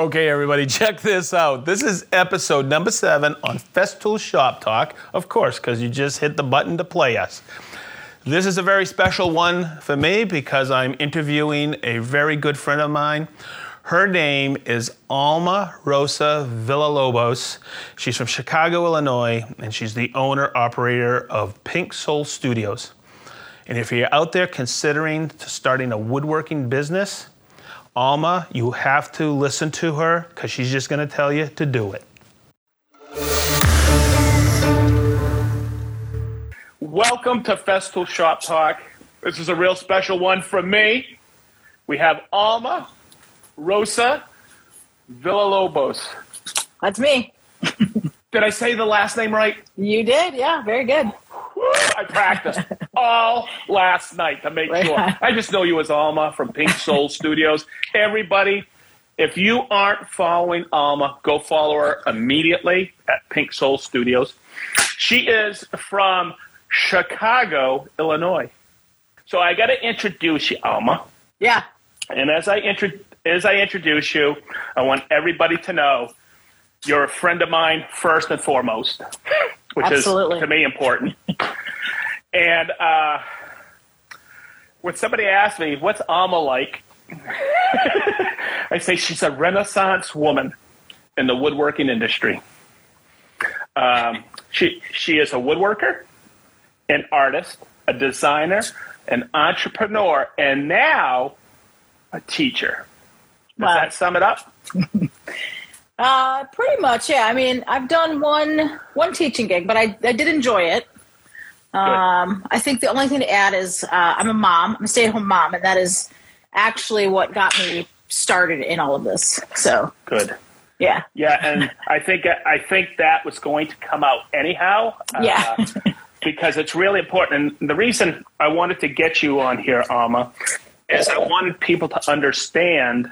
Okay, everybody, check this out. This is episode number seven on Festool Shop Talk, of course, because you just hit the button to play us. This is a very special one for me because I'm interviewing a very good friend of mine. Her name is Alma Rosa Villalobos. She's from Chicago, Illinois, and she's the owner operator of Pink Soul Studios. And if you're out there considering starting a woodworking business, Alma, you have to listen to her because she's just going to tell you to do it. Welcome to Festool Shop Talk. This is a real special one from me. We have Alma Rosa Villalobos. That's me. Did I say the last name right? You did, yeah, very good. I practiced all last night to make Right. sure. I just know you as Alma from Pink Soul Studios. Everybody, if you aren't following Alma, go follow her immediately at Pink Soul Studios. She is from Chicago, Illinois. So I got to introduce you, Alma. Yeah, And as I intro- as I introduce you, I want everybody to know you're a friend of mine first and foremost, which Absolutely. is to me important. and uh, when somebody asks me, "What's Alma like?" I say she's a Renaissance woman in the woodworking industry. Um, she she is a woodworker, an artist, a designer, an entrepreneur, and now a teacher. Does Wow. that sum it up? uh, pretty much. Yeah, I mean, I've done one one teaching gig, but I I did enjoy it. Um, I think the only thing to add is uh, I'm a mom. I'm a stay at home mom, and that is actually what got me started in all of this. So Good. yeah, Yeah, and I think I think that was going to come out anyhow. uh, Yeah. because it's really important. And the reason I wanted to get you on here, Alma, is I wanted people to understand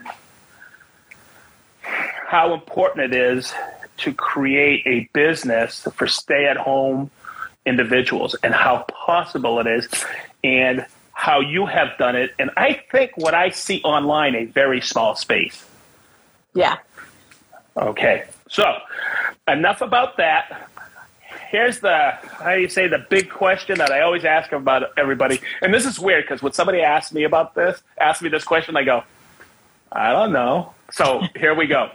how important it is to create a business for stay-at-home individuals and how possible it is and how you have done it. And I think what I see online a very small space. yeah. Okay, so enough about that. Here's the how do you say the big question that I always ask about everybody, and this is weird because when somebody asks me about this, asks me this question, I go, I don't know. So here we go.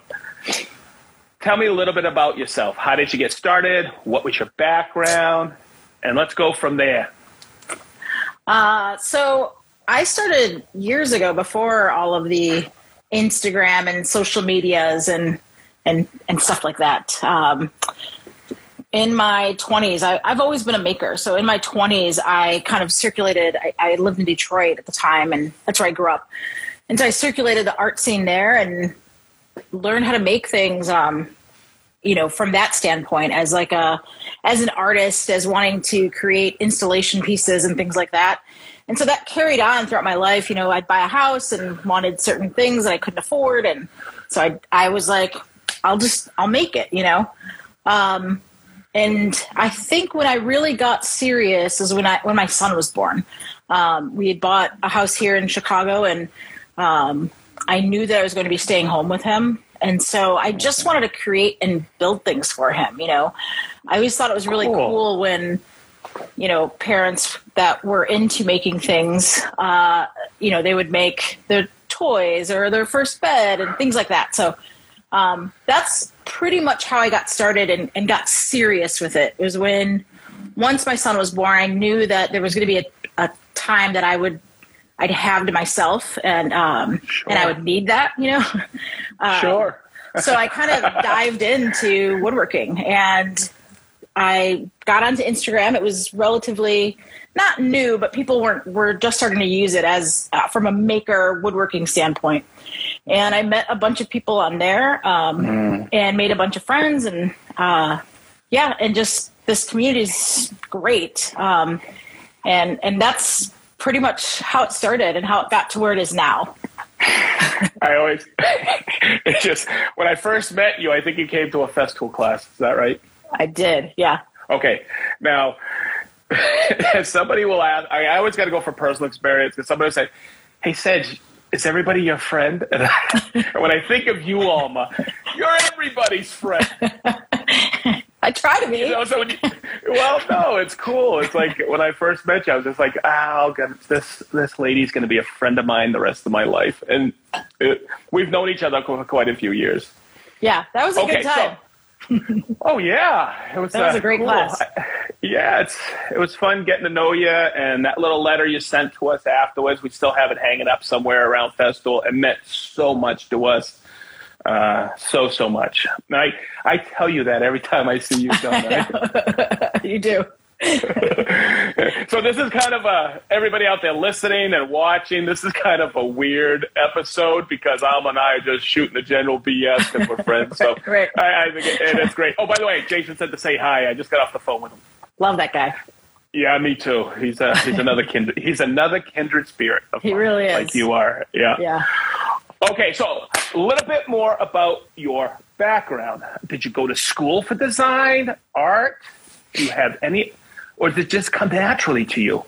Tell me a little bit about yourself. How did you get started? What was your background? And let's go from there. Uh, so I started years ago before all of the Instagram and social medias and and and stuff like that. Um, in my 20s, I, I've always been a maker. So in my 20s, I kind of circulated. I, I lived in Detroit at the time, and that's where I grew up. And so I circulated the art scene there and learned how to make things. Um, you know, from that standpoint, as like a as an artist, as wanting to create installation pieces and things like that. And so that carried on throughout my life. You know, I'd buy a house and wanted certain things that I couldn't afford, and so I I was like, I'll just I'll make it. You know. Um, and I think when I really got serious is when I when my son was born. Um, we had bought a house here in Chicago, and um, I knew that I was going to be staying home with him, and so I just wanted to create and build things for him. You know, I always thought it was really Cool. cool, when you know parents that were into making things, uh, you know, they would make their toys or their first bed and things like that. So um, that's pretty much how I got started and, and got serious with it. It was when once my son was born, I knew that there was going to be a, a time that I would I'd have to myself, and um, and I would need that, you know. Uh, Sure. so I kind of dived into woodworking, and I got onto Instagram. It was relatively not new, but people weren't were just starting to use it as uh, from a maker woodworking standpoint. And I met a bunch of people on there, um, and made a bunch of friends, and uh, yeah, and just this community is great. Um, and and that's pretty much how it started and how it got to where it is now. I always, it's just, when I first met you, I think you came to a Festool class. Is that right? I did, yeah. Okay. Now, if somebody will ask, I I always got to go for personal experience because somebody will say, Hey, Sedge, is everybody your friend? And I, when I think of you, Alma, you're everybody's friend. I try to be. You know, so you, well, no, it's cool. It's like when I first met you, I was just like, oh, God, this this lady's going to be a friend of mine the rest of my life, and it, we've known each other for quite a few years. Yeah, that was a Okay, good time. so oh yeah, it was. That was uh, a great cool. class. I- yeah, it's it was fun getting to know you, and that little letter you sent to us afterwards. We still have it hanging up somewhere around Festool. It meant so much to us, uh, so so much. And I I tell you that every time I see you, don't you do. so this is kind of a everybody out there listening and watching. This is kind of a weird episode because Alma and I are just shooting the general BS because we're friends. So Right. I, I think it, and it's great. Oh, by the way, Jason said to say hi. I just got off the phone with him. Love that guy. Yeah, me too. He's a, he's another kindred. He's another kindred spirit. Of He mine, really is. Like you are. Yeah. Yeah. Okay, so a little bit more about your background. Did you go to school for design, art? Do you have any, or did it just come naturally to you?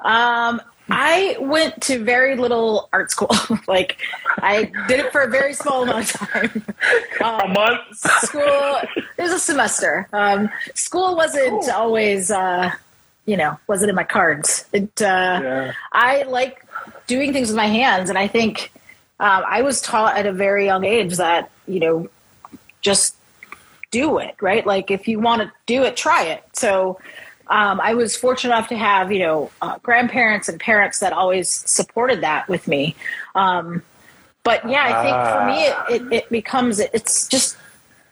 Um, I went to very little art school. like, I did it for a very small amount of time. A Um, month. school, it was a semester. Um, school wasn't Cool. always, uh, you know, wasn't in my cards. It, uh, Yeah. I like doing things with my hands, and I think um, I was taught at a very young age that you know, just do it, right? Like if you want to do it, try it. So um, I was fortunate enough to have you know uh, grandparents and parents that always supported that with me. Um, but yeah, I think for me, it, it, it becomes it's just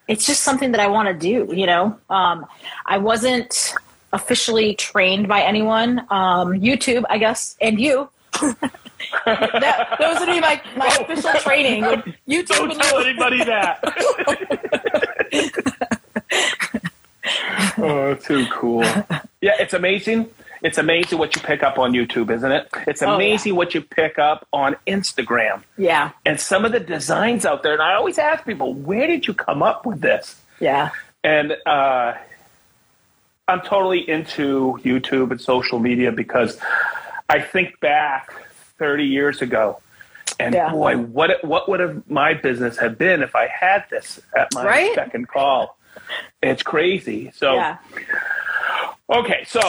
it's just something that I want to do. You know, um, I wasn't officially trained by anyone. Um, YouTube, I guess, and you. that, those would be my, my official training. YouTube Don't and tell you. anybody that. oh, too cool. Yeah, it's amazing. It's amazing what you pick up on YouTube, isn't it? It's Oh, yeah. amazing what you pick up on Instagram Yeah, and some of the designs out there. And I always ask people, where did you come up with this? yeah, And uh, I'm totally into YouTube and social media because I think back 30 years ago, and Yeah. boy, what what would have my business have been if I had this at my Right? beck and call? It's crazy. So yeah. okay, so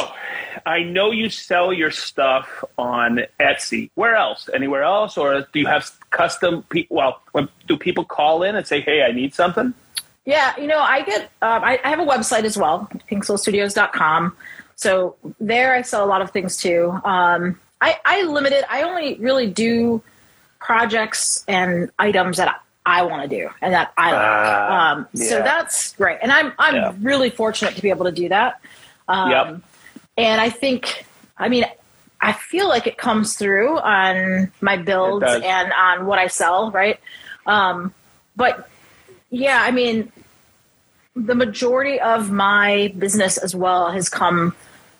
I know you sell your stuff on Etsy. Where else? Anywhere else, or do you have custom? Pe- well, do people call in and say, "Hey, I need something"? Yeah, you know, I get, um, I, I have a website as well, pinksoulstudios.com. So there I sell a lot of things too. Um, I, I limit it. I only really do projects and items that I want to do and that I like. Ah, um, So that's great. And I'm, I'm Yeah. really fortunate to be able to do that. Um, yep. And I think, I mean, I feel like it comes through on my builds and on what I sell, right? Um, but yeah, I mean, the majority of my business as well has come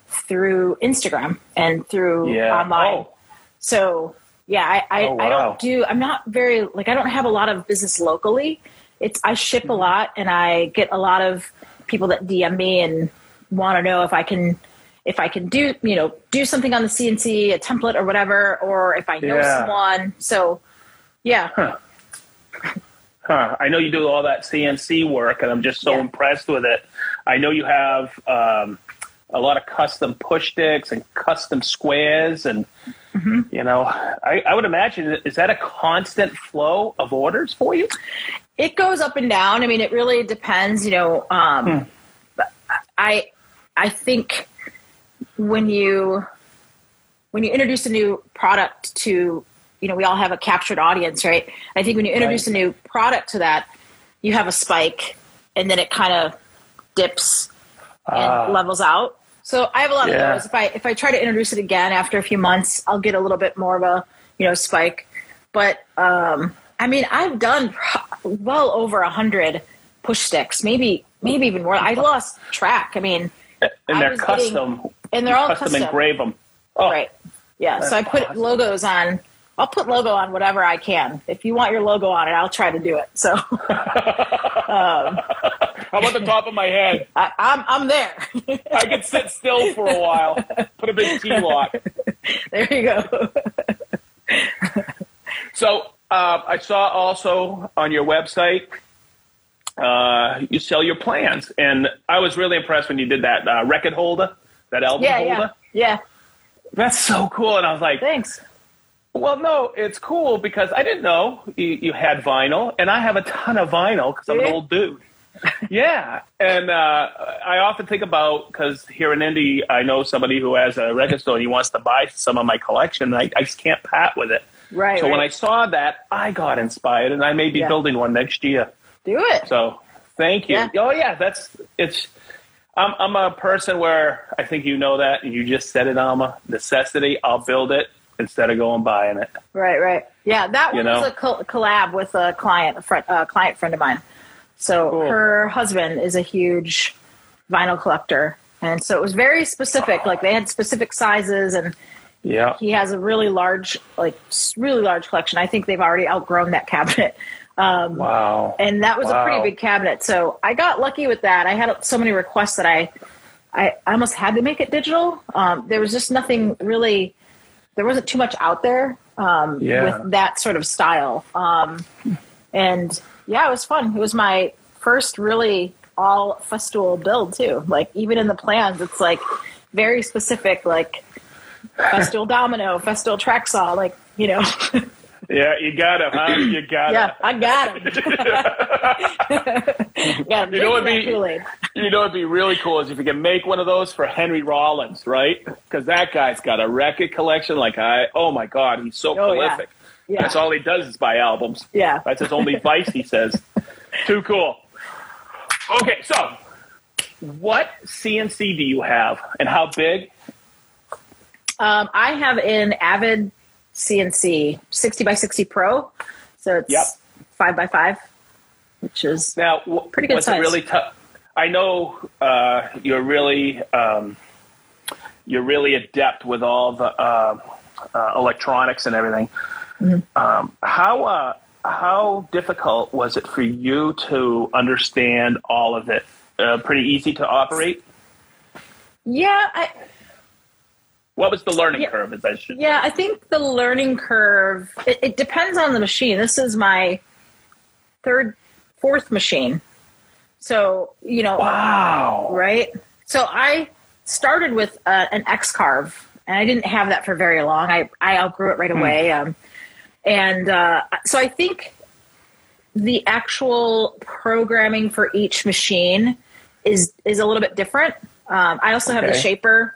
through Instagram and through Yeah. online. Oh, So yeah, I I, Oh, I don't do. I'm not very like I don't have a lot of business locally. It's I ship a lot and I get a lot of people that DM me and want to know if I can if I can do you know do something on the CNC a template or whatever or if I know Yeah. someone. So yeah, Huh. I know you do all that CNC work, and I'm just so Yeah. impressed with it. I know you have um, a lot of custom push sticks and custom squares, and Mm-hmm. you know, I, I would imagine is that a constant flow of orders for you? it goes up and down. I mean, it really depends. You know, um, but I I think when you when you introduce a new product to you know we all have a captured audience, right? I think when you introduce Right. a new product to that, you have a spike, and then it kind of dips and Ah. levels out. So I have a lot Yeah. of those. If I if I try to introduce it again after a few months, I'll get a little bit more of a you know spike. But um, I mean, I've done well over a hundred push sticks, maybe maybe even more. I lost track. I mean, And I they're was getting- custom, and they're all custom, custom. engrave them. Oh, right? Yeah. So I put awesome. logos on. I'll put logo on whatever I can. If you want your logo on it, I'll try to do it. So How about the top of my head? I, I'm I'm there. I could sit still for a while. Put a big T lock. there you go. So uh, I saw also on your website uh, you sell your plans, and I was really impressed when you did that uh, record holder, that album Yeah, holder. yeah, yeah. That's so cool, and I was like, Thanks. Well, no, it's cool because I didn't know you, you had vinyl, and I have a ton of vinyl because I'm an old dude. yeah, and uh, I often think about because here in Indy, I know somebody who has a record store and he wants to buy some of my collection. And I, I just can't pat with it. Right. So when I saw that, I got inspired, and I may be Yeah. building one next year. do it. So thank you. Yeah. Oh yeah, that's it's. I'm I'm a person where I think you know that, and you just said it, Alma. Necessity. I'll build it instead of going buying it. Right, right. Yeah, that You one know? was a col- collab with a client, a friend, a client friend of mine. So Cool. her husband is a huge vinyl collector, and so it was very specific. Like they had specific sizes, and Yeah. he has a really large, like really large collection. I think they've already outgrown that cabinet. Um, Wow. and that was a pretty big cabinet. So I got lucky with that. I had so many requests that I, I almost had to make it digital. Um, there was just nothing really, there wasn't too much out there um, Yeah. with that sort of style. Um, and yeah, it was fun. It was my first really all Festool build too. Like even in the plans, it's like very specific, like Festool domino, Festool track saw, like you know. Yeah, you got him, huh? You got him. yeah, him. I got him. him. You know what'd be- Kool-Aid. You know, it'd be really cool is if you can make one of those for Henry Rollins, right? Because that guy's got a record collection. Like I, oh my god, he's so Oh, prolific. Yeah. That's all he does is buy albums. Yeah. That's his only vice, he says. Too cool. Okay, so what CNC do you have, and how big? Um, I have an Avid CNC 60 by 60 Pro, so it's Yep. five by five, which is Now, w- Pretty good was size. it really tough? I know uh, you're really um, you're really adept with all the uh, uh, electronics and everything. Mm-hmm. Um, how uh, how difficult was it for you to understand all of it? Uh, pretty easy to operate. yeah, I, What was the learning Yeah. curve? As I should. yeah. I think the learning curve. It, it depends on the machine. This is my third, fourth machine, so you know. Wow. right? So I started with uh, an X-Carve, and I didn't have that for very long. I I outgrew it right away, um, and uh, so I think the actual programming for each machine is is a little bit different. Um, I also have the Shaper,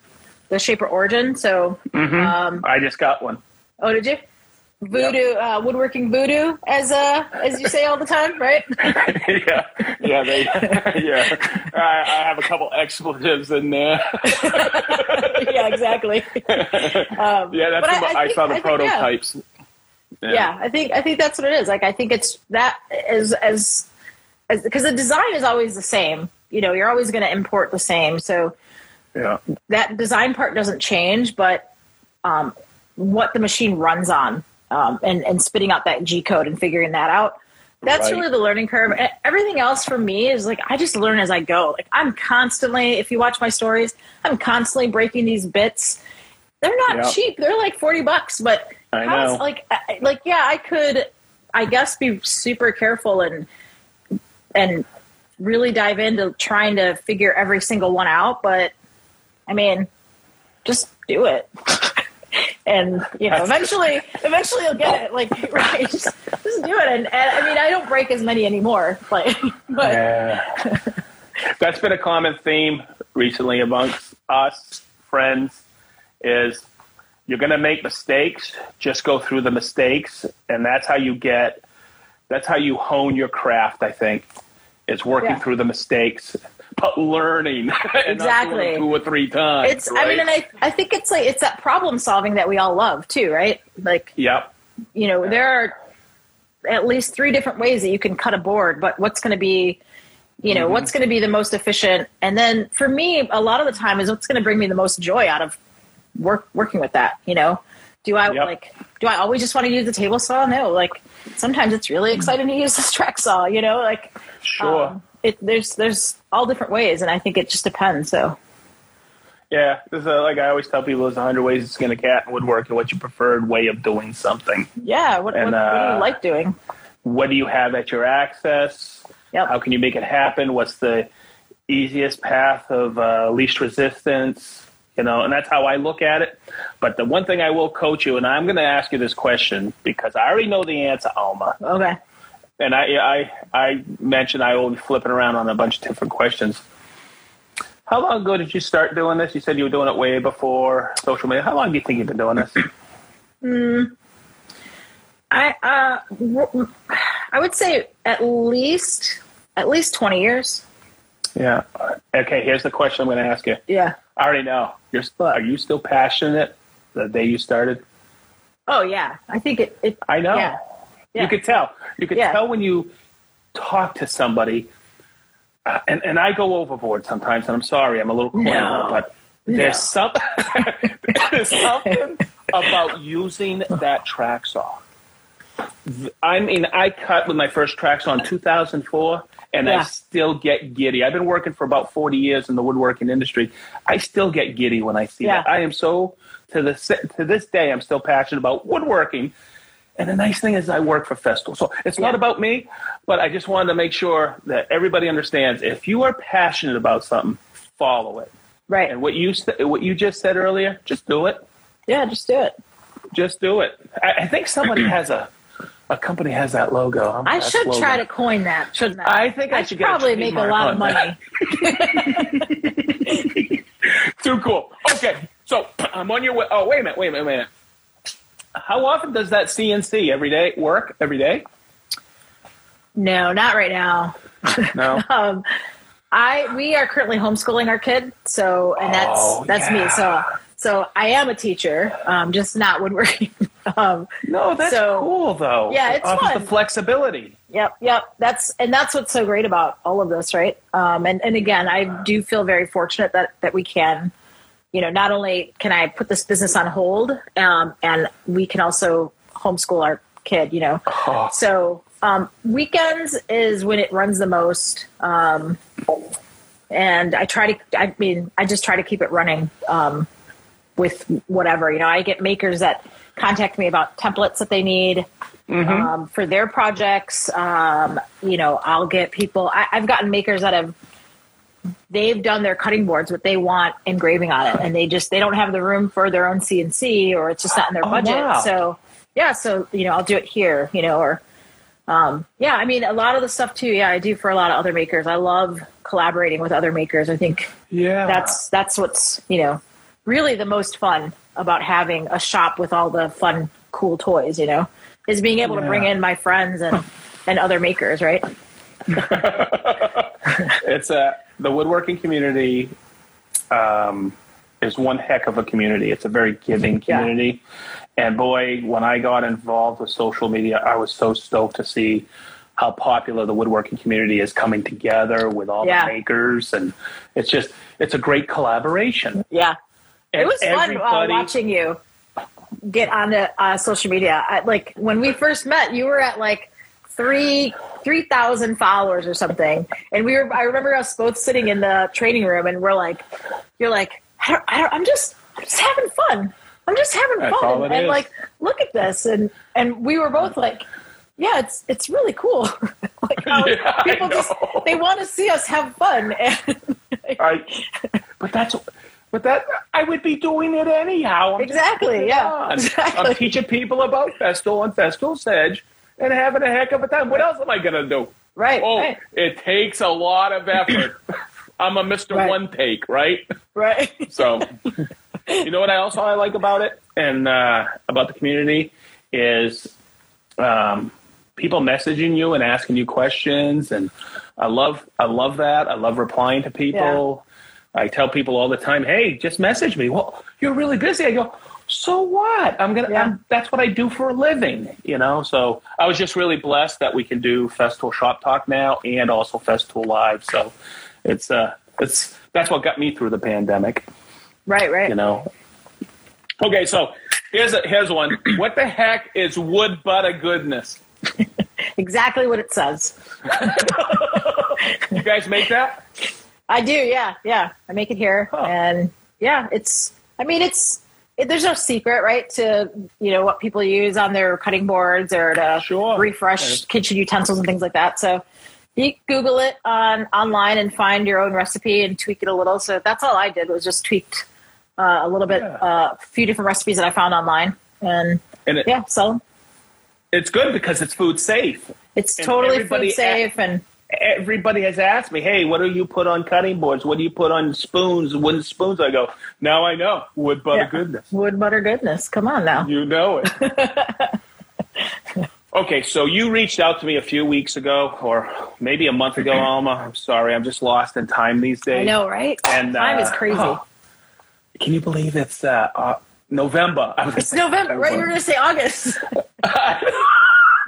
the Shaper Origin. So, um, I just got one. oh, did you? Voodoo, uh, woodworking voodoo, as uh, as you say all the time, right? yeah, yeah, they, yeah. I, I have a couple expletives in there. yeah, exactly. Um, Yeah, that's I- I I, think- saw the I think, yeah. Prototypes. yeah i think i think that's what it is like i think it's that as as as because the design is always the same you know you're always going to import the same so yeah. that design part doesn't change but um what the machine runs on um and and spitting out that g code and figuring that out that's Right. really the learning curve everything else for me is like i just learn as i go like i'm constantly if you watch my stories i'm constantly breaking these bits they're not Yeah. cheap they're like 40 bucks but I know. Like, like, yeah, I could, I guess, be super careful and and really dive into trying to figure every single one out. But I mean, just do it, and you know, eventually, eventually you'll get it. Like, right? Just, just do it. And, and I mean, I don't break as many anymore. Like, but Yeah. That's been a common theme recently amongst us friends is you're going to make mistakes, just go through the mistakes and that's how you get that's how you hone your craft, I think. Is working Yeah. through the mistakes, but learning and not doing Exactly. two or three times. it's. I mean, and I, I think it's like it's that problem solving that we all love too, right? Like, Yep. you know, there are at least three different ways that you can cut a board, but what's going to be, you know, mm-hmm. what's going to be the most efficient? And then for me, a lot of the time is what's going to bring me the most joy out of work working with that. You know, do I Yep. like? Do I always just want to use the table saw? No, like sometimes it's really exciting to use this track saw. You know, like Sure. um, it, there's there's all different ways, and I think it just depends. So Yeah, there's a, like I always tell people, there's a hundred ways to skin a cat in woodworking. What's your preferred way of doing something? Yeah. What, And, what, what do uh, you like doing? What do you have at your access? Yep. How can you make it happen? What's the easiest path of uh, least resistance? You know, and that's how I look at it. But the one thing I will coach you, and I'm going to ask you this question because I already know the answer, Alma. Okay. And I, I, I mentioned I will be flipping around on a bunch of different questions. How long ago did you start doing this? You said you were doing it way before social media. How long do you think you've been doing this? I uh, I would say at least at least twenty years. Yeah. Okay. Here's the question I'm going to ask you. Yeah. I already know. You're. Are you still passionate the day you started? Oh yeah. I think it. it I know. Yeah. Yeah. You could tell. You could Yeah. tell when you talk to somebody. Uh, and and I go overboard sometimes, and I'm sorry, I'm a little corny, No. but No. there's something there's something about using that track saw. I mean, I cut with my first tracks on 2004, and I still get giddy. I've been working for about 40 years in the woodworking industry. I still get giddy when I see Yeah. that. I am so to this to this day, I'm still passionate about woodworking. And the nice thing is, I work for Festool, so it's not about me. But I just wanted to make sure that everybody understands: if you are passionate about something, follow it. Right. And what you what you just said earlier, just do it. Yeah. Just do it. Just do it. I, I think somebody has a a company has that logo. I'm- I should logo. try to coin that, shouldn't I? I think I I'd should probably make a lot of money. Too cool. Okay, so I'm on your way. Oh, wait a minute. Wait a minute. Wait a minute. How often does that CNC every day work? Every day? No, not right now. No. Um, I we are currently homeschooling our kid, so and that's Oh, that's me. So so I am a teacher, um, just not woodworking. um, No, that's So- cool though. Yeah, it's offers fun. the flexibility. Yep, yep. That's and that's what's so great about all of this, right? Um, and and again, I do feel very fortunate that that we can, you know, not only can I put this business on hold, um, and we can also homeschool our kid, you know. Oh. So um, weekends is when it runs the most, um, and I try to. I mean, I just try to keep it running um, with whatever you know. I get makers that contact me about templates that they need um, for their projects. Um, you know, I'll get people. I, I've gotten makers that have they've done their cutting boards, but they want engraving on it, and they just they don't have the room for their own CNC, or it's just not in their Oh, budget. wow. So yeah, so you know, I'll do it here. You know, or um, yeah, I mean, a lot of the stuff too. Yeah, I do for a lot of other makers. I love collaborating with other makers. I think Yeah. that's that's what's you know really the most fun about having a shop with all the fun cool toys you know is being able to bring in my friends and and other makers right it's a the woodworking community um, is one heck of a community. It's a very giving Yeah. community, and boy, when I got involved with social media, I was so stoked to see how popular the woodworking community is coming together with all Yeah. the makers, and it's just it's a great collaboration. yeah it was fun uh, watching you get onto uh, social media. I, like when we first met you were at like three three thousand followers or something. And we were i remember us both sitting in the training room and we're like you're like I don't, I don't, i'm just i'm just having fun. I'm just having That's fun. and is. like look at this. And and we were both like yeah it's it's really cool. Like how Yeah, people just they want to see us have fun. And I, but that's but that I would be doing it anyhow. I'm Exactly, yeah, exactly. I'm teaching people about Festool and Festool Sedge and having a heck of a time. What else am I gonna do? right Oh, right it takes a lot of effort. I'm a Mr. Right. One Take, right? right So, you know what I also I like about it and uh, about the community is um, people messaging you and asking you questions, and I love I love that. I love replying to people. I tell people all the time, "Hey, just message me." Well, you're really busy. I go. So what? I'm gonna. Yeah. I'm, that's what I do for a living, you know. So I was just really blessed that we can do Festool Shop Talk now and also Festool Live. So it's uh, it's that's what got me through the pandemic right right you know. Okay, so here's a here's one. What the heck is wood butter goodness? exactly what it says You guys make that? I do, yeah, yeah. I make it here, Huh. and yeah, it's. I mean, it's. It, there's no secret, right, to you know what people use on their cutting boards or to Sure. refresh kitchen utensils and things like that. So you Google it on online and find your own recipe and tweak it a little. So that's all I did was just tweaked uh, a little bit, Yeah. uh, a few different recipes that I found online, and And it, yeah, so it's good because it's food safe. it's And totally food safe and Everybody has asked me, "Hey, what do you put on cutting boards? What do you put on spoons? Wooden spoons?" I go, "Now I know. Wood butter Yeah. goodness. wood butter goodness. Come on now. You know it." okay, so you reached out to me a few weeks ago, or maybe a month ago, Alma. I'm sorry, I'm just lost in time these days. I know, right? And Time is uh, crazy. oh, can you believe it's uh, uh, November? It's November, right? You were going to say August.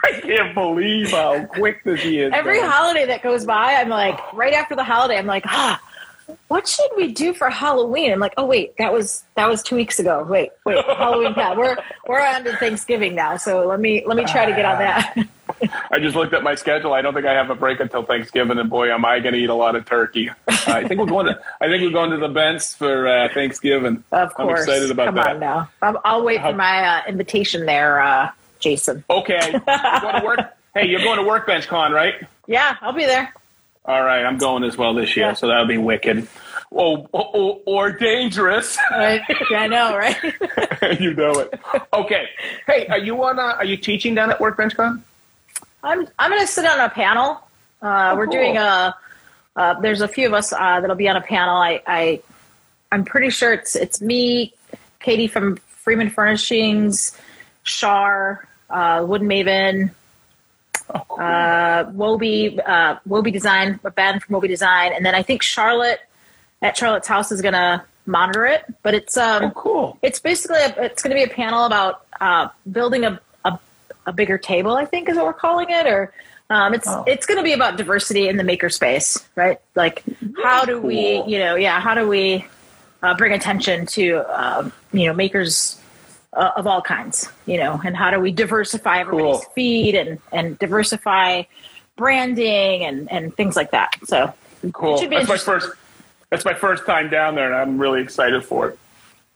I can't believe how quick this is. Every going. holiday that goes by, I'm like, right after the holiday, I'm like, ah, what should we do for Halloween? I'm like, oh wait, that was that was two weeks ago. Wait, wait, Halloween. Yeah, we're we're on to Thanksgiving now, so let me let me try to get on that. I just looked at my schedule. I don't think I have a break until Thanksgiving, and boy, am I going to eat a lot of turkey. Uh, I think we're going to. I think we're going to the Bents for uh, Thanksgiving. Of I'm course, excited about come that. on now. I'll, I'll wait How- for my uh, invitation there, uh, Jason. Okay, you're going to work. Hey, you're going to Workbench Con, right? Yeah, I'll be there. All right, I'm going as well this year, Yeah. so that'll be wicked. Oh, or, or, or dangerous. Right? yeah, I know, right? you know it. Okay. Hey, are you on? Uh, are you teaching down at Workbench Con? I'm I'm going to sit on a panel. Uh, we're cool. doing a. Uh, there's a few of us uh, that'll be on a panel. I, I I'm pretty sure it's it's me, Katie from Freeman Furnishings, Shar, uh, Wooden Maven, Oh, cool. uh, Wobie, uh, Wobie Design, Ben from Wobie Design, and then I think Charlotte at Charlotte's house is going to monitor it. But it's um, oh, cool. it's basically a, it's going to be a panel about uh, building a, a a bigger table. I think is what we're calling it, or um, it's Oh. it's going to be about diversity in the makerspace, right? Like how do we, you know, yeah, how do we uh, bring attention to um, you know makers uh, of all kinds, you know, and how do we diversify everybody's Cool. feed and and diversify branding and and things like that. So Cool. It should be That's my first. That's my first time down there, and I'm really excited for it.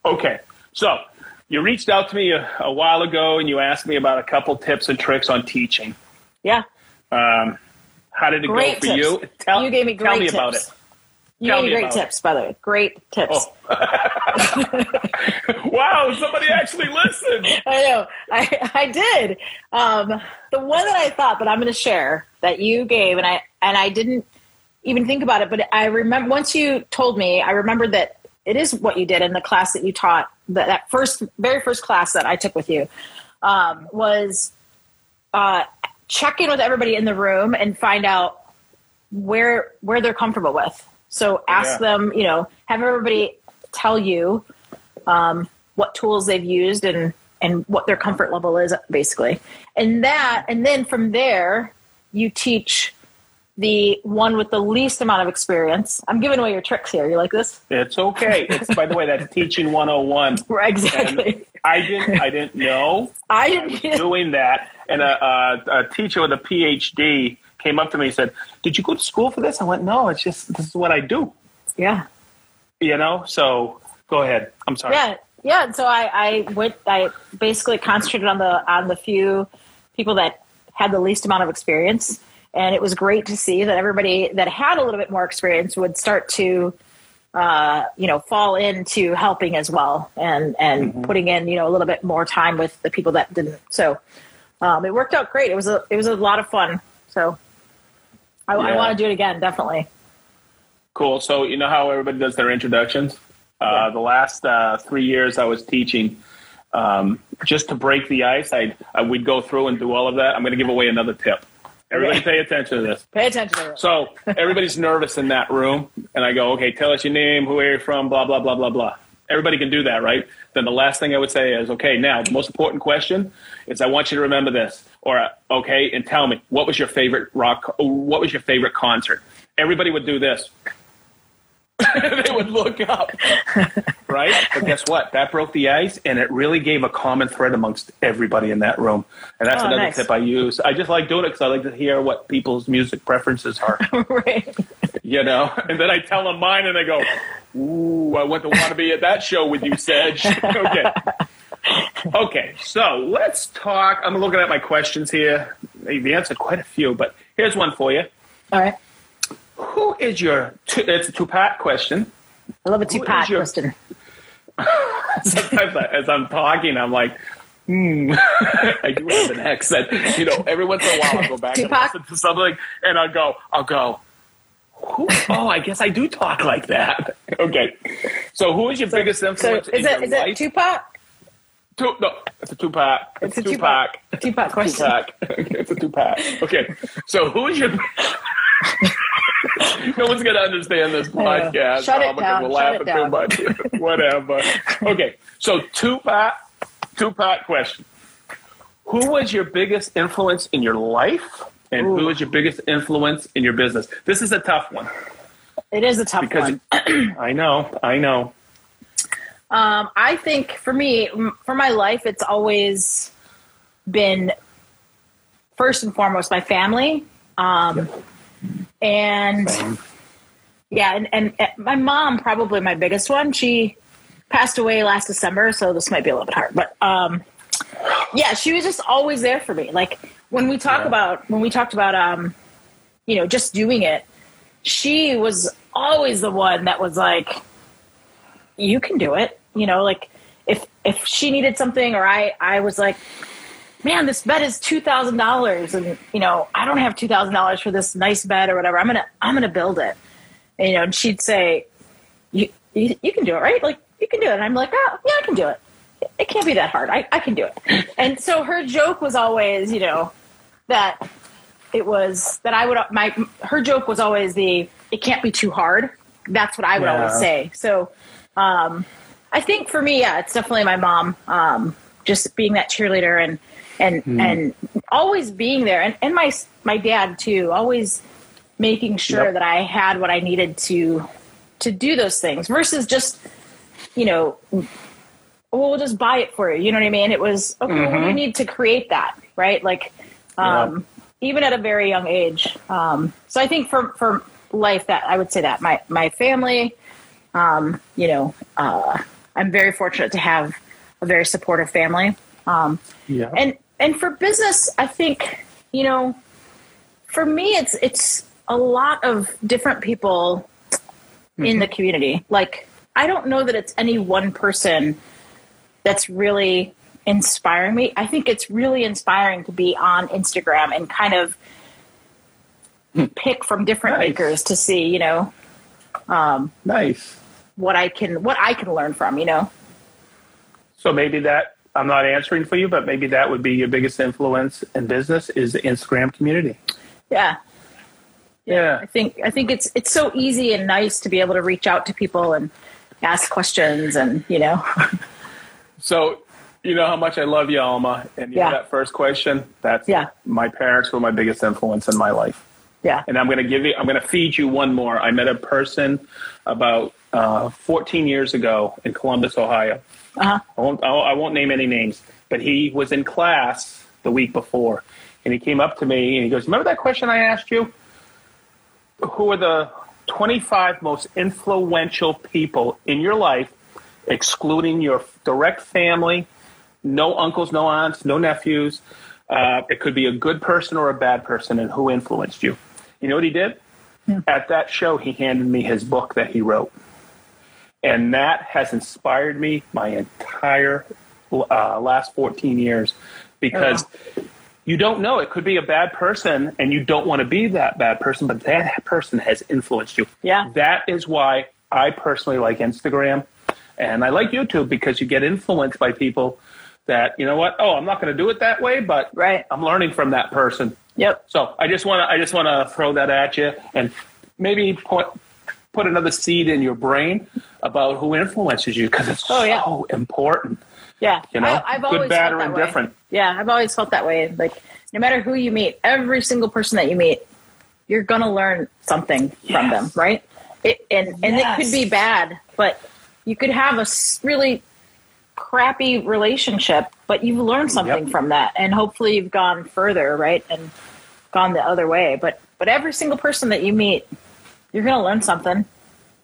Okay, so you reached out to me a, a while ago, and you asked me about a couple tips and tricks on teaching. yeah, Um, how did it great go for tips. you? Tell, you gave me great tell me tips. about it. You gave me great about it. tips, by the way. Great tips. Oh. wow, somebody actually listened. I know. I I did. Um, the one that I thought that I'm going to share that you gave, and I and I didn't even think about it, but I remember once you told me, I remembered that it is what you did in the class that you taught. That that first, very first class that I took with you um, was uh, check in with everybody in the room and find out where where they're comfortable with. So ask Yeah. them, you know, have everybody tell you um, what tools they've used and and what their comfort level is basically and that and then from there you teach the one with the least amount of experience i'm giving away your tricks here you like this It's okay. It's by the way, that's teaching 101. right exactly I didn't. I didn't know. i I didn't doing that, and a, a, a teacher with a PhD came up to me and said, "Did you go to school for this?" I went, "No, it's just this is what I do." yeah You know. So go ahead. I'm sorry. yeah yeah so i i went i basically concentrated on the on the few people that had the least amount of experience and it was great to see that everybody that had a little bit more experience would start to uh, you know fall into helping as well and and putting in you know a little bit more time with the people that didn't so um, it worked out great it was a it was a lot of fun so i, I want to do it again definitely Cool. So you know how everybody does their introductions. Uh, the last uh, three years I was teaching, um, just to break the ice, I, I we'd go through and do all of that. I'm going to give away another tip. Everybody, pay attention to this. pay attention to it So everybody's nervous in that room, and I go, okay, tell us your name, who are you from, blah blah blah blah blah. Everybody can do that, right? Then the last thing I would say is, okay, now the most important question is, I want you to remember this, or okay, and tell me what was your favorite rock, what was your favorite concert? Everybody would do this. they would look up, right? But guess what? That broke the ice, and it really gave a common thread amongst everybody in that room. And that's Oh, another nice. tip I use. I just like doing it because I like to hear what people's music preferences are. right. you know. And then I tell them mine, and I go, "Ooh, I wouldn't want to be at that show with you, Sedge." okay. Okay, so let's talk. I'm looking at my questions here. You've answered quite a few, but here's one for you. All right. Who is your? Two, it's a two-part question. I love a Who two pat is your- question. Sometimes I- as I'm talking, I'm like, hmm. I do have an accent. You know, every once in a while I'll go back and Tupac? listen to something, and I'll go, I'll go. Who? Oh, I guess I do talk like that. Okay. So, who is your biggest So influence is in it is it? Tupac? Two, no, it's a Tupac. It's It's, a Two-pack question. Tupac. it's a two pack. Okay. So, who is your? no one's gonna understand this podcast. Shut it down, We're shut it much. Whatever. Okay. So, two pack, two pack question. Who was your biggest influence in your life, and who was your biggest influence in your business? This is a tough one It is a tough because one. I know, I know. Um, I think for me, for my life, it's always been first and foremost my family. Um, and yeah, and, and, and my mom probably my biggest one. She passed away last December, so this might be a little bit hard, but um, yeah, she was just always there for me. Like when we talk Yeah. about when we talked about um, you know, just doing it, she was always the one that was like, you can do it. You know, like if if she needed something or I I was like, man, this bed is two thousand dollars, and you know I don't have two thousand dollars for this nice bed or whatever. I'm gonna I'm gonna build it. And, you know, and she'd say, you, you you can do it, right? Like you can do it. And I'm like, oh yeah, I can do it. It can't be that hard. I I can do it. And so her joke was always, you know, that it was that I would my her joke was always the it can't be too hard. That's what I would Yeah. always say. So um, I think for me, yeah, it's definitely my mom. Um, just being that cheerleader and and Hmm. and always being there, and and my my dad too, always making sure Yep. that I had what I needed to to do those things versus just you know well, we'll just buy it for you. You know what I mean? It was okay. Mm-hmm. do you need to create that, right? Like, um, even at a very young age. Um, so I think for for life, that I would say that my my family, um, you know, uh, I'm very fortunate to have a very supportive family. Um, Yeah. and and for business, I think you know, for me, it's it's a lot of different people in mm-hmm. the community. Like, I don't know that it's any one person that's really inspiring me. I think it's really inspiring to be on Instagram and kind of hmm. pick from different Nice. makers to see, you know, um, nice. What I can what I can learn from, you know. So maybe that I'm not answering for you, but maybe that would be your biggest influence in business is the Instagram community. Yeah. Yeah. I think I think it's it's so easy and nice to be able to reach out to people and ask questions and, you know. So you know how much I love you, Alma, and you Yeah. know that first question. That's Yeah. My parents were my biggest influence in my life, Yeah. and I'm going to give you. I'm going to feed you one more. I met a person about uh, 14 years ago in Columbus, Ohio. Uh-huh. I won't, I won't name any names, but he was in class the week before, and he came up to me and he goes, "Remember that question I asked you? Who are the 25 most influential people in your life, excluding your direct family, no uncles, no aunts, no nephews? Uh, it could be a good person or a bad person, and who influenced you?" You know what he did? At that show, he handed me his book that he wrote. And that has inspired me my entire uh, last 14 years because you don't know. It could be a bad person and you don't want to be that bad person, but that person has influenced you. Yeah. That is why I personally like Instagram and I like YouTube because you get influenced by people that, you know what? Oh, I'm not going to do it that way, but Right. I'm learning from that person. Yep. So I just want to I just want to throw that at you and maybe put put another seed in your brain about who influences you because it's Oh, yeah. so important. Yeah, You know, I, I've good, always bad, felt or that way. indifferent. Yeah, I've always felt that way. Like, no matter who you meet, every single person that you meet, you're gonna learn something from them, right? it, and and it could be bad, but you could have a really crappy relationship, but you've learned something Yep. from that, and hopefully you've gone further, right, and gone the other way. But but every single person that you meet, you're gonna learn something,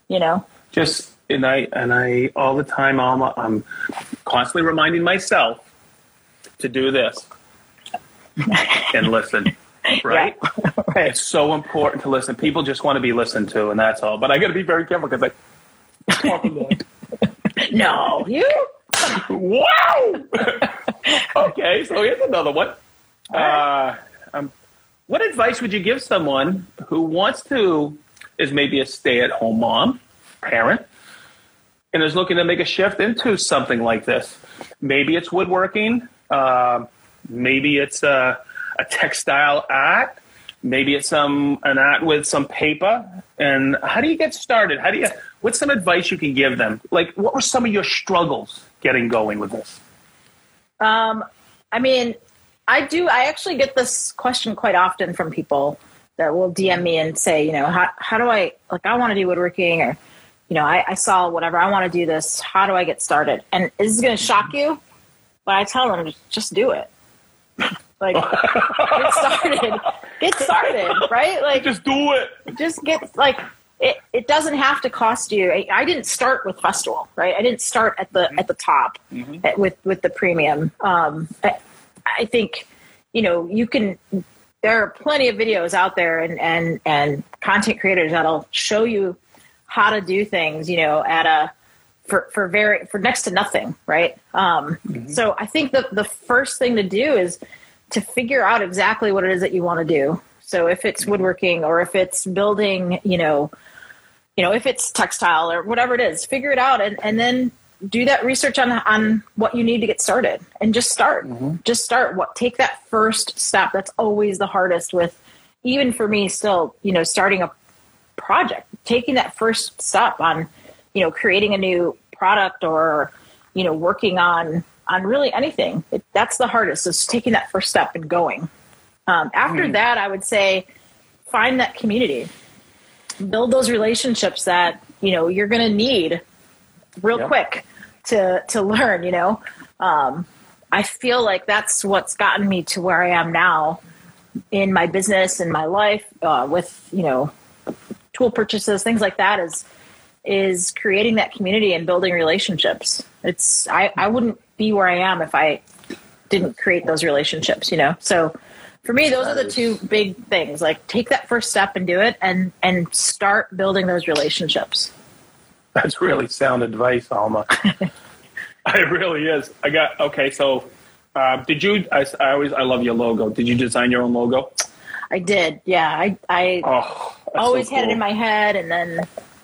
you know. just and I and I all the time Alma, I'm constantly reminding myself to do this and listen. Right? right. It's so important to listen. People just want to be listened to, and that's all. But I got to be very careful because I talk a lot. No, you. Wow. okay, so here's another one. Uh, um, what advice would you give someone who wants to is maybe a stay-at-home mom, parent, and is looking to make a shift into something like this? Maybe it's woodworking. Uh, maybe it's a, a textile art. Maybe it's some an art with some paper. And how do you get started? How do you? What's some advice you can give them? Like, what were some of your struggles getting going with this? Um, I mean, I do. I actually get this question quite often from people that will DM me and say, you know, how how do I like? I want to do woodworking, or you know, I, I saw whatever. I want to do this. How do I get started? And this is going to shock you, but I tell them just, do it. Like, get started. Get started, right? Like, Just do it. just get like it, it doesn't have to cost you I, I didn't start with Festool right i didn't start at the at the top at- with with the premium um I, I think you know you can there are plenty of videos out there and and and content creators that'll show you how to do things you know at a for for very for next to nothing right? Um so i think the the first thing to do is to figure out exactly what it is that you want to do. So if it's woodworking or if it's building you know you know if it's textile or whatever it is figure it out and, and then do that research on on what you need to get started and just start. Just start. What take that first step. That's always the hardest with even for me still you know starting a project taking that first step on you know creating a new product or you know working on on really anything. It, that's the hardest is taking that first step and going. Um, after that i would say find that community. Build those relationships that you know you're going to need real Yep. quick to to learn you know? Um, i feel like that's what's gotten me to where i am now in my business and my life uh, with you know tool purchases things like that is is creating that community and building relationships. It's i i wouldn't be where i am if i didn't create those relationships you know? So for me those are the two big things. Like take that first step and do it and and start building those relationships That's really sound advice, Alma. it really is. I got okay. So, uh, did you? I, I always I love your logo. Did you design your own logo? i did yeah i i Oh, always so had it in my head and then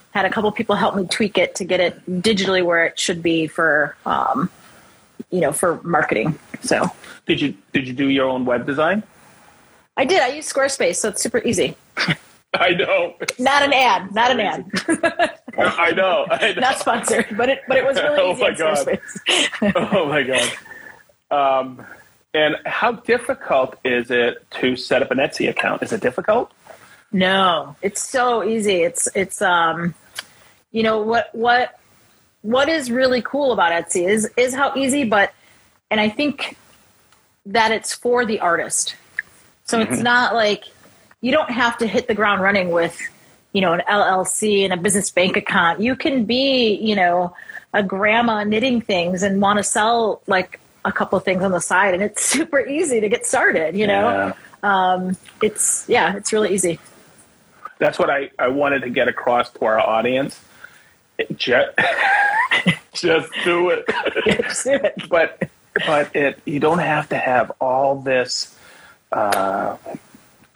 had a couple people help me tweak it to get it digitally where it should be for um you know for marketing so Did you Did you do your own web design? i did i use squarespace so it's super easy I know. not an ad not an ad I know. I know. not sponsored but it but it was really Oh easy my God. oh my god. Um, and how difficult is it to set up an Etsy account? Is it difficult? No, it's so easy. It's it's um you know what what what is really cool about Etsy is is how easy but and I think that it's for the artist. So it's not like you don't have to hit the ground running with you know an LLC and a business bank account. You can be, you know, a grandma knitting things and want to sell like a couple of things on the side and it's super easy to get started, you know. Yeah. It's yeah, it's really easy. That's what I, I wanted to get across to our audience. Just, just do it. Just do it. but but it you don't have to have all this uh,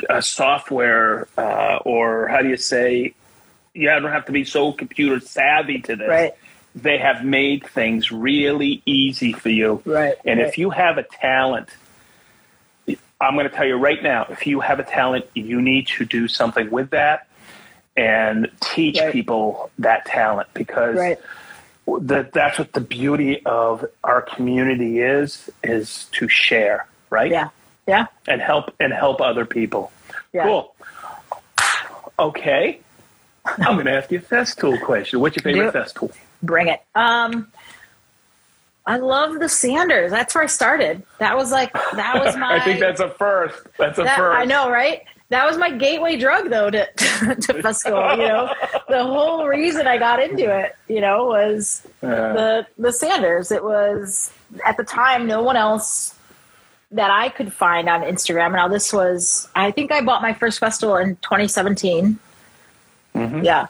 uh, software uh, or how do you say? Yeah, I don't have to be so computer savvy to this. Right. They have made things really easy for you. Right, And right. if you have a talent, I'm going to tell you right now, if you have a talent, you need to do something with that and teach Right. people that talent because Right. that that's what the beauty of our community is is to share right Yeah. Yeah. and help and help other people Yeah. cool okay I'm going to ask you a Festool question. What's your favorite Do Festool? Bring it. Um, I love the Sanders. That's where I started. That was like that was my. I think that's a first. That's a that, first. I know, right? That was my gateway drug, though, to to Festool. You know, the whole reason I got into it, you know, was Yeah. the the Sanders. It was at the time no one else that I could find on Instagram. Now this was, I think I bought my first Festool in 2017. Yeah,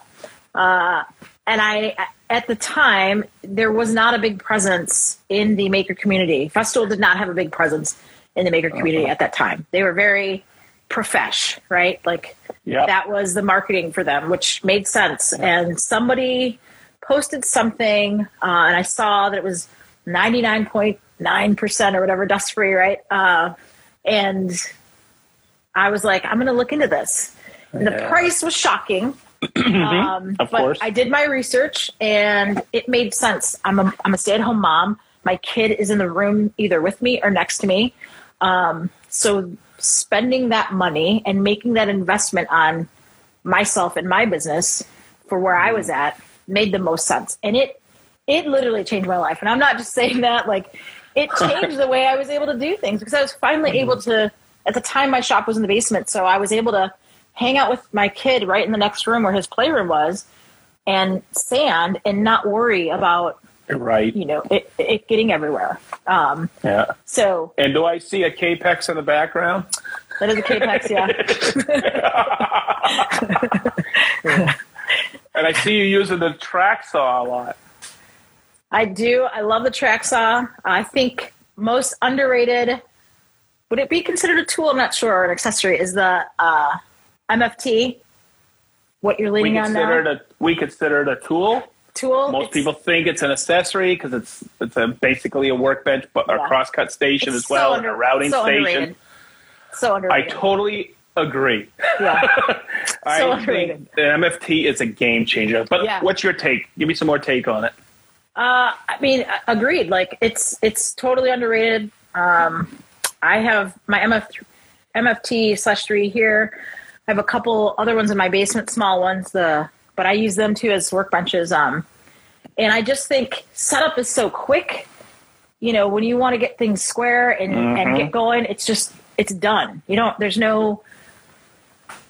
uh, and I at the time there was not a big presence in the maker community. Festool did not have a big presence in the maker community at that time. They were very profesh, right? Like Yep. that was the marketing for them, which made sense. And somebody posted something, uh, and I saw that it was 99.9% or whatever dust free, right? Uh, and I was like, I'm going to look into this. And the Yeah. price was shocking. um, Of but course. I did my research and it made sense. I'm a, I'm a stay at home mom. My kid is in the room either with me or next to me. Um, so spending that money and making that investment on myself and my business for where I was at made the most sense. And it it literally changed my life. And I'm not just saying that like it changed the way I was able to do things because I was finally able to at the time my shop was in the basement, so I was able to hang out with my kid right in the next room where his playroom was and sand and not worry about, Right. you know, it, it getting everywhere. Um, Yeah. so And do I see a Kapex in the background? that is a Kapex, yeah. And I see you using the track saw a lot. I do. I love the track saw. I think most underrated. Would it be considered a tool? I'm not sure. Or an accessory is the uh, MFT. What you're We on now? a we consider it a tool. Tool. Most people think it's an accessory because it's it's a basically a workbench, but a crosscut station it's as well, so and a routing so station. Underrated. So underrated. I totally agree. yeah. I So think underrated. the MFT is a game changer. But Yeah. what's your take? Give me some more take on it. Uh, I mean, agreed. Like it's it's totally underrated. Um, I have my MF MFT slash three here. I have a couple other ones in my basement, small ones. The but I use them too as workbenches. Um, and I just think setup is so quick. You know, when you want to get things square and and get going, it's just it's done. You don't. There's no.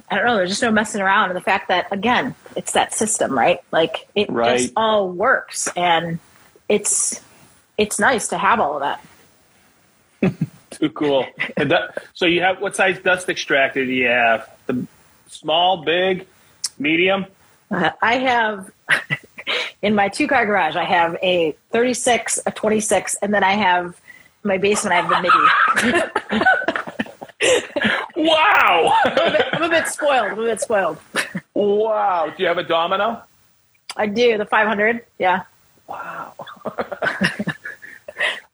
I don't know. There's just no messing around, and the fact that again, it's that system, right? Like it Right. just all works, and it's it's nice to have all of that. Too cool. And that- so you have what size dust extractor do you have? The small, big, medium? Uh, I have in my two car garage. I have a 36, a 26, and then I have my basement. I have the midi. Wow! I'm a bit spoiled. I'm a bit spoiled. wow! Do you have a domino? I do the 500. Yeah. Wow.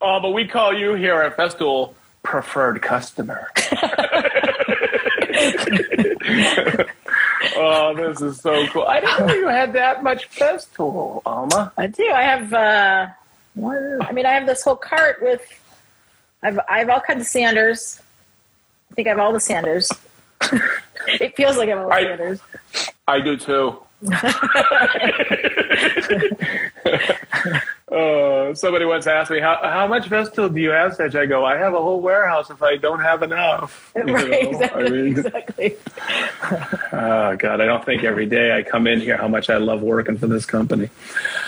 oh, but we call you here at Festool preferred customer. oh, this is so cool. I didn't know you had that much Festool, Alma. I do. I have. Uh, one, I mean, I have this whole cart with. I've I have all kinds of sanders. I think I have all the sanders. it feels like I have all the I- sanders. I do too. Uh, somebody once asked me how how much Festool do you have? Such I go, I have a whole warehouse if I don't have enough. You Right, exactly. I mean, exactly. oh God, I don't think every day I come in here how much I love working for this company.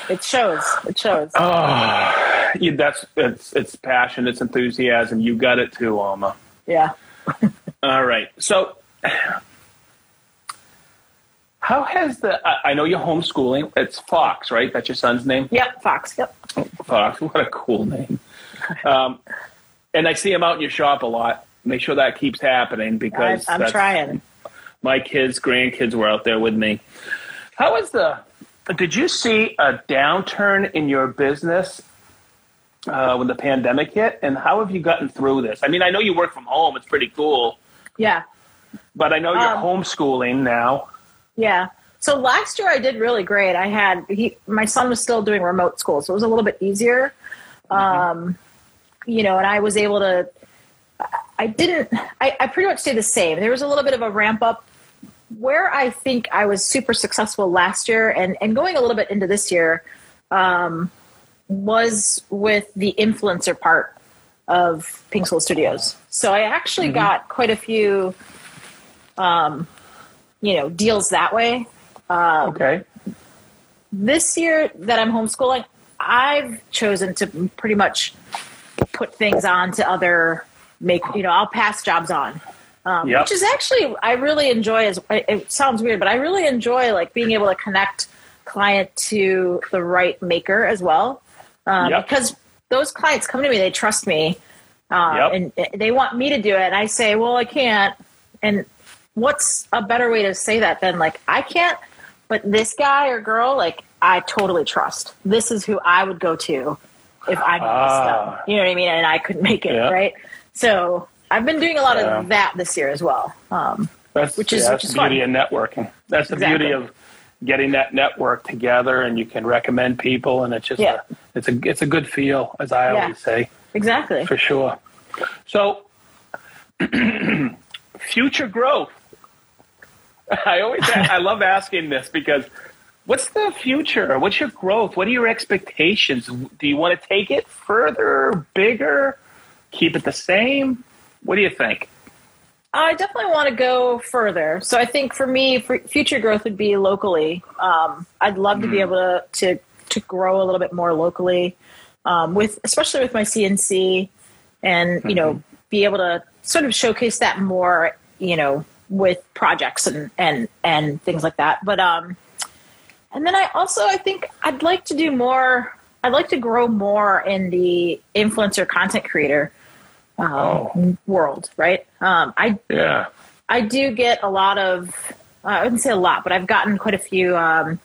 It shows. It shows. Oh, you, that's it's it's passion, it's enthusiasm. You got it too, Alma. yeah. All right, so. How has the? I I know you're homeschooling. It's Fox, right? That's your son's name. Yep. Fox. Yep. Fox. What a cool name. Um, and I see him out in your shop a lot. Make sure that keeps happening because I'm that's- trying. My kids, grandkids were out there with me. How is the? Did you see a downturn in your business uh, when the pandemic hit? And how have you gotten through this? I mean, I know you work from home. It's pretty cool. Yeah. But I know you're Um, homeschooling now. Yeah. So last year I did really great. I had he, my son was still doing remote school, so it was a little bit easier. Um, you know, and I was able to. I didn't. I, I pretty much stayed the same. There was a little bit of a ramp up where I think I was super successful last year and, and going a little bit into this year um, was with the influencer part of Pink Soul Studios. So I actually Mm-hmm. got quite a few, um, you know, deals that way. Okay. This year that I'm homeschooling, I've chosen to pretty much put things on to other make you know I'll pass jobs on, um, Yep. which is actually I really enjoy. As it sounds weird, but I really enjoy like being able to connect client to the right maker as well, um, Yep. because those clients come to me, they trust me, uh, Yep. and they want me to do it, and I say, well, I can't, and what's a better way to say that than like I can't, but this guy or girl, like I totally trust. This is who I would go to if I made Ah. stuff. You know what I mean? And I couldn't make it, Yeah. right? So I've been doing a lot Yeah. of that this year as well. Um, That's, Which is- yeah, which is the beauty fun. of networking. That's the Exactly. beauty of getting that network together, and you can recommend people, and it's just Yeah. a, it's a it's a good feel, as I Yeah. always say, exactly. for sure. So, future growth. I always I love asking this because what's the future? What's your growth? What are your expectations? Do you want to take it further, bigger, keep it the same? What do you think? I definitely want to go further. So I think for me, for future growth would be locally. Um, I'd love to be able to, to to grow a little bit more locally, um, with especially with my CNC, and you know, be able to sort of showcase that more. You know, with projects and and and things like that. But um, and then I also I think I'd like to do more. I'd like to grow more in the influencer content creator um, Oh. world, right? Um, I Yeah. I do get a lot of, uh, I wouldn't say a lot, but I've gotten quite a few um,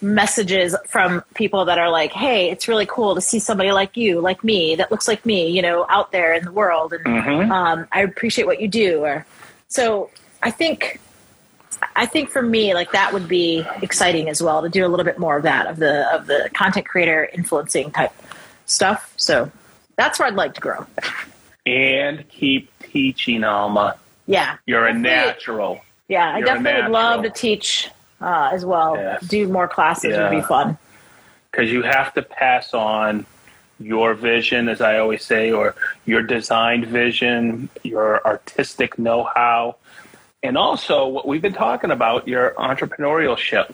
messages from people that are like, hey, it's really cool to see somebody like you, like me, that looks like me, you know, out there in the world. And Mhm. um, I appreciate what you do. Or, so I think. I think for me, like that would be exciting as well to do a little bit more of that of the of the content creator influencing type stuff. So that's where I'd like to grow. and keep teaching, Alma. Yeah, You're a natural. Yeah, I You're definitely would love to teach uh, as well. Yes. Do more classes would be fun. because you have to pass on your vision, as I always say, or your designed vision, your artistic know how, and also what we've been talking about your entrepreneurship,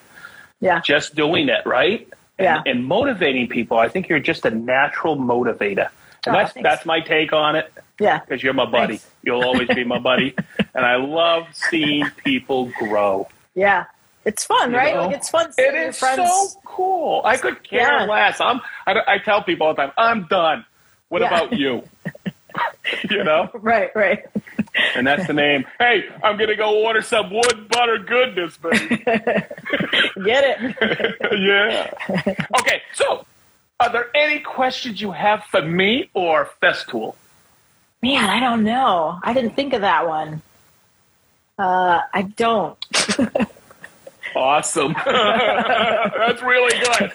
Yeah, just doing it, right? And, Yeah. and motivating people. I think you're just a natural motivator. And Oh, that's, thanks. that's my take on it yeah, because you're my buddy. Thanks. You'll always be my buddy. and I love seeing people grow. yeah. It's fun, You right? know? Like it's fun seeing It friends. so cool. I could care Yeah. less. I'm. I, I tell people all the time, I'm done. What Yeah. about you? you know, Right, right. and that's the name. Hey, I'm gonna go order some wood butter goodness, baby. Get it? yeah. Okay, so are there any questions you have for me or Festool? Man, I don't know. I didn't think of that one. Uh, I don't. Awesome. that's really good.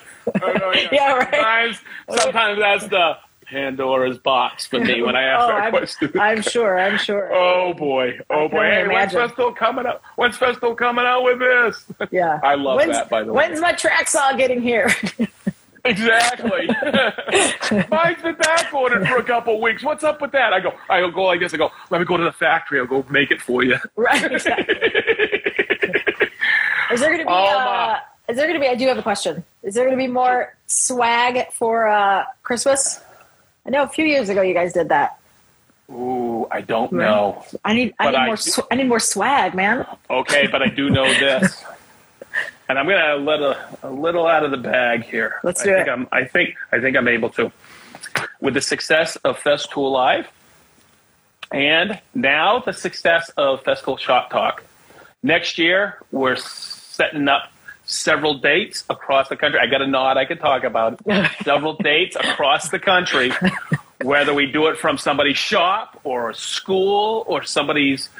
Yeah, right. Sometimes, sometimes that's the Pandora's box for me when I ask Oh, that I'm, question. I'm sure. I'm sure. Oh boy! Oh boy! Hey, when's. Festool coming out? When's Festool coming out with this? yeah. I love when's, that, by the way. When's my track saw getting here? Exactly. Mine's been back ordered for a couple weeks. What's up with that? I go. I go like this. I go. Let me go to the factory. I'll go make it for you. right. Exactly. Is there going to be? Oh, uh, is there going to be? I do have a question. Is there going to be more swag for uh, Christmas? I know a few years ago you guys did that. Ooh, I don't know. I need. I But need I- more. Sw- I need more swag, man. Okay, but I do know this, and I'm gonna let a, a little out of the bag here. Let's I do think it. I'm, I think I think I'm able to. With the success of Festool Live, and now the success of Festool Shop Talk, next year we're setting up several dates across the country. I got a nod. I could talk about several dates across the country. Whether we do it from somebody's shop or a school or somebody's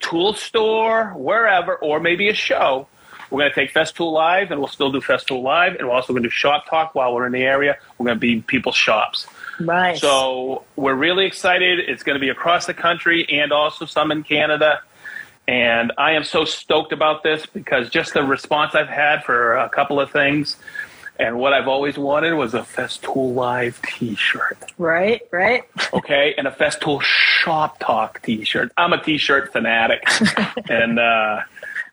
tool store, wherever, or maybe a show. We're going to take Festool Live, and we'll still do Festool Live, and we're also going to do Shop Talk while we're in the area. We're going to be in people's shops. Right. So we're really excited. It's going to be across the country and also some in Canada. And I am so stoked about this because just the response I've had for a couple of things and what I've always wanted was a Festool Live t shirt. Right, right. Okay, and a Festool Shop Talk t shirt. I'm a t shirt fanatic. and uh,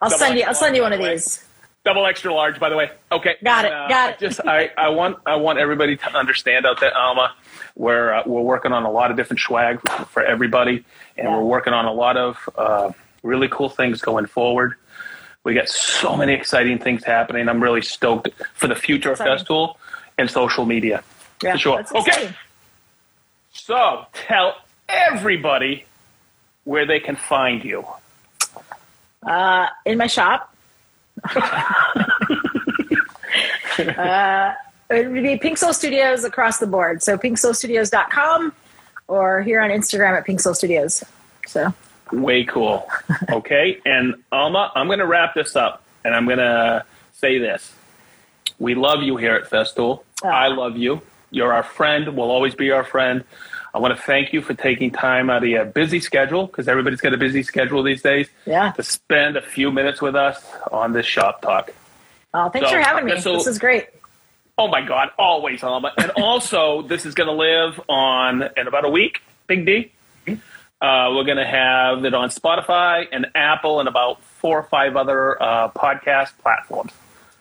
I'll Double send you. I'll send you one of way. these. double extra large, by the way. Okay, Got it, And, got it. Just I, I want I want everybody to understand out there, Alma. We're uh, we're working on a lot of different swag for everybody, and Yeah. we're working on a lot of uh, really cool things going forward. We got so many exciting things happening. I'm really stoked for the future of Festool and social media. Yeah, For sure. Okay. So tell everybody where they can find you. Uh, in my shop. uh, it would be Pink Soul Studios across the board. So pinksoulstudios.com or here on Instagram at Pink Soul Studios. So Way cool. Okay. and Alma, I'm going to wrap this up and I'm going to say this. We love you here at Festool. Ah. I love you. You're our friend. We'll always be our friend. I want to thank you for taking time out of your busy schedule because everybody's got a busy schedule these days yeah. to spend a few minutes with us on this shop talk. Oh, thanks So, for having me. so- this is great. Oh my God, always Alma. And also, this is going to live on in about a week. Big D. Uh, we're going to have it on Spotify and Apple and about four or five other uh, podcast platforms.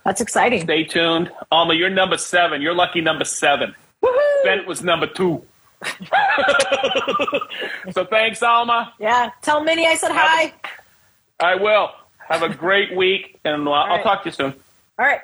That's exciting. Stay tuned. Alma, you're number seven. You're lucky number seven. Woohoo! Bent was number two. so thanks, Alma. Yeah. Tell Minnie I said hi. I will. Have a great week, and uh, I'll talk to you soon. All right.